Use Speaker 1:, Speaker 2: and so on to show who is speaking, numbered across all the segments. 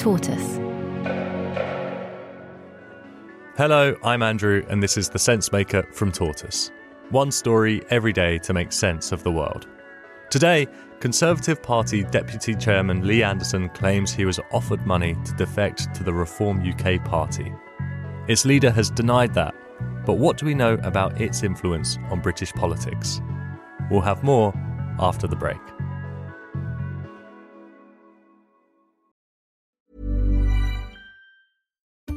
Speaker 1: Tortoise.
Speaker 2: Hello, I'm Andrew, and this is The Sense Maker from Tortoise. One story every day to make sense of the world. Today, Conservative Party Deputy Chairman Lee Anderson claims he was offered money to defect to the Reform UK party. Its leader has denied that, but what do we know about its influence on British politics? We'll have more after the break.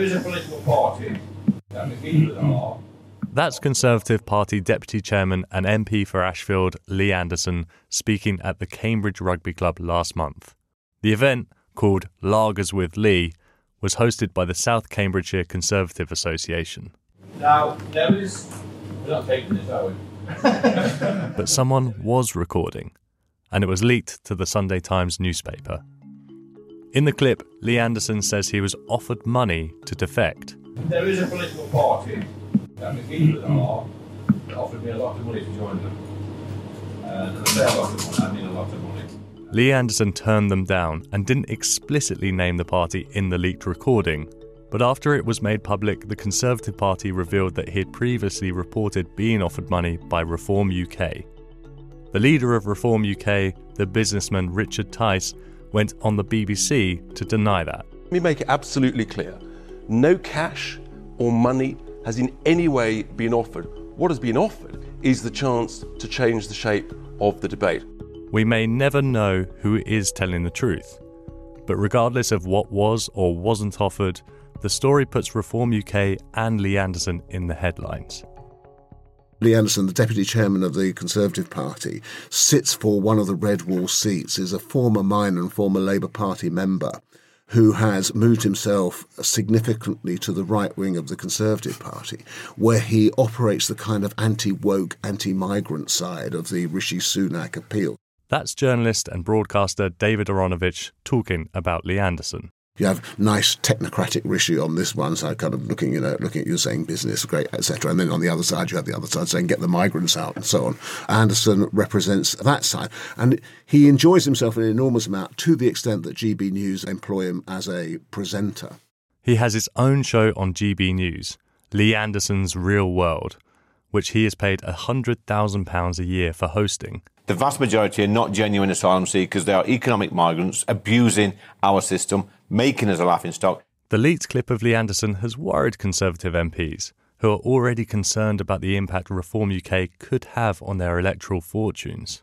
Speaker 3: There is a political party that are.
Speaker 2: That's Conservative Party Deputy Chairman and MP for Ashfield, Lee Anderson, speaking at the Cambridge Rugby Club last month. The event, called Lagers with Lee, was hosted by the South Cambridgeshire Conservative Association.
Speaker 3: Now, there is. We're not taking this, are we?
Speaker 2: But someone was recording, and it was leaked to the Sunday Times newspaper. In the clip, Lee Anderson says he was offered money to defect.
Speaker 3: There is a political party that the people are that offered me a lot of money to join them. Uh, and I say a lot of money, I mean a lot of money.
Speaker 2: Lee Anderson turned them down and didn't explicitly name the party in the leaked recording. But after it was made public, the Conservative Party revealed that he had previously reported being offered money by Reform UK. The leader of Reform UK, the businessman Richard Tice, went on the BBC to deny that.
Speaker 4: Let me make it absolutely clear. No cash or money has in any way been offered. What has been offered is the chance to change the shape of the debate.
Speaker 2: We may never know who is telling the truth. But regardless of what was or wasn't offered, the story puts Reform UK and Lee Anderson in the headlines.
Speaker 5: Lee Anderson, the deputy chairman of the Conservative Party, sits for one of the red wall seats, is a former miner and former Labour Party member who has moved himself significantly to the right wing of the Conservative Party, where he operates the kind of anti woke, anti migrant side of the Rishi Sunak appeal.
Speaker 2: That's journalist and broadcaster David Aaronovitch talking about Lee Anderson.
Speaker 5: You have nice technocratic Rishi on this one side, kind of looking, you know, looking at you saying business, great, etc. And then on the other side, you have the other side saying get the migrants out and so on. Anderson represents that side, and he enjoys himself an enormous amount to the extent that GB News employ him as a presenter.
Speaker 2: He has his own show on GB News, Lee Anderson's Real World, which he is paid £100,000 a year for hosting.
Speaker 6: The vast majority are not genuine asylum seekers. They are economic migrants abusing our system, making us a laughing stock.
Speaker 2: The leaked clip of Lee Anderson has worried Conservative MPs, who are already concerned about the impact Reform UK could have on their electoral fortunes.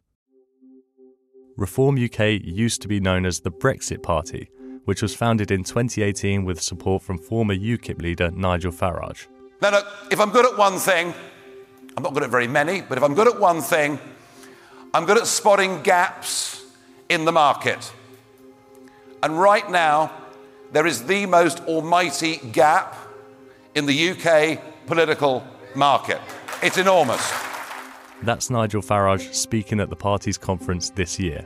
Speaker 2: Reform UK used to be known as the Brexit Party, which was founded in 2018 with support from former UKIP leader Nigel Farage.
Speaker 7: Now, look, if I'm good at one thing, I'm not good at very many, but if I'm good at one thing, I'm good at spotting gaps in the market. And right now, there is the most almighty gap in the UK political market. It's enormous.
Speaker 2: That's Nigel Farage speaking at the party's conference this year.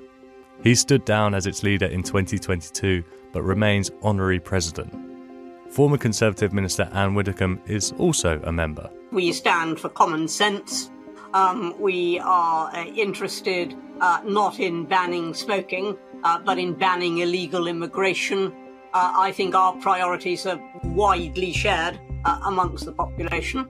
Speaker 2: He stood down as its leader in 2022 but remains honorary president. Former Conservative Minister Anne Widdecombe is also a member.
Speaker 8: We stand for common sense. Um, we are uh, interested uh, not in banning smoking, uh, but in banning illegal immigration. Uh, I think our priorities are widely shared uh, amongst the population.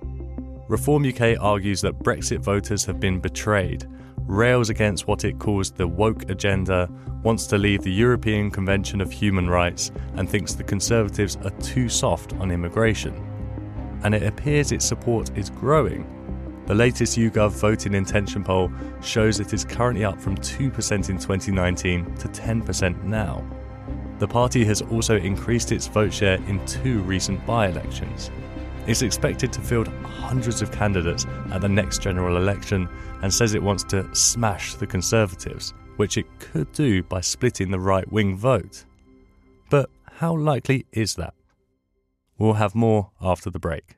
Speaker 2: Reform UK argues that Brexit voters have been betrayed, rails against what it calls the woke agenda, wants to leave the European Convention of Human Rights, and thinks the Conservatives are too soft on immigration. And it appears its support is growing. The latest YouGov voting intention poll shows it is currently up from 2% in 2019 to 10% now. The party has also increased its vote share in two recent by elections. It's expected to field hundreds of candidates at the next general election and says it wants to smash the Conservatives, which it could do by splitting the right wing vote. But how likely is that? We'll have more after the break.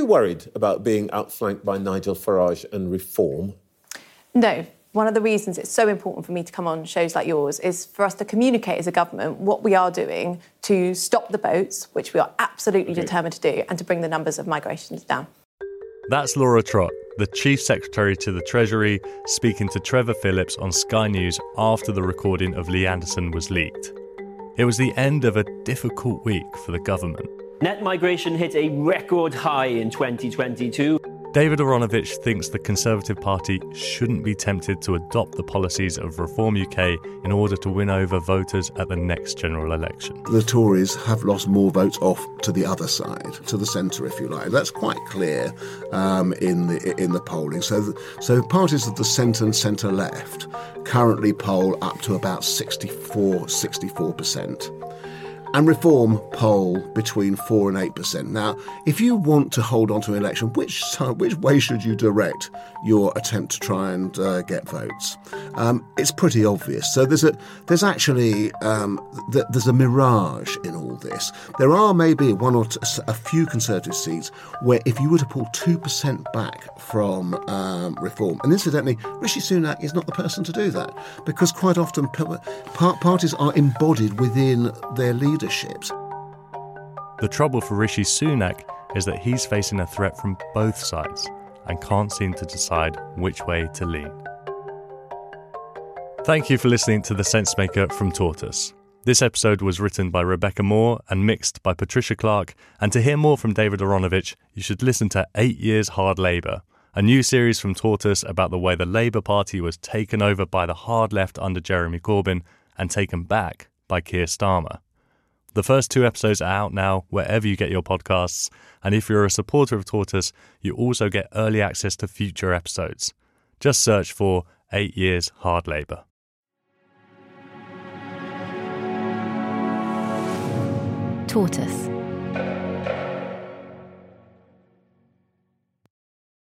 Speaker 9: You worried about being outflanked by Nigel Farage and reform?
Speaker 10: No. One of the reasons it's so important for me to come on shows like yours is for us to communicate as a government what we are doing to stop the boats, which we are absolutely determined to do, and to bring the numbers of migrations down.
Speaker 2: That's Laura Trott, the Chief Secretary to the Treasury, speaking to Trevor Phillips on Sky News after the recording of Lee Anderson was leaked. It was the end of a difficult week for the government.
Speaker 11: Net migration hit a record high in 2022.
Speaker 2: David Aaronovitch thinks the Conservative Party shouldn't be tempted to adopt the policies of Reform UK in order to win over voters at the next general election.
Speaker 5: The Tories have lost more votes off to the other side, to the centre, if you like. That's quite clear um, in the in the polling. So, so parties of the centre and centre left currently poll up to about 64, 64 percent and Reform poll between four and eight percent. Now, if you want to hold on to an election, which which way should you direct your attempt to try and uh, get votes? Um, it's pretty obvious. So there's a there's actually um, th- there's a mirage in all this. There are maybe one or a few Conservative seats where if you were to pull two percent back from um, Reform, and incidentally, Rishi Sunak is not the person to do that because quite often par- parties are embodied within their leaders
Speaker 2: The trouble for Rishi Sunak is that he's facing a threat from both sides and can't seem to decide which way to lean. Thank you for listening to The Sensemaker from Tortoise. This episode was written by Rebecca Moore and mixed by Patricia Clark. And to hear more from David Aaronovitch, you should listen to Eight Years Hard Labour, a new series from Tortoise about the way the Labour Party was taken over by the hard left under Jeremy Corbyn and taken back by Keir Starmer. The first two episodes are out now wherever you get your podcasts, and if you're a supporter of Tortoise, you also get early access to future episodes. Just search for 8 Years Hard Labour.
Speaker 12: Tortoise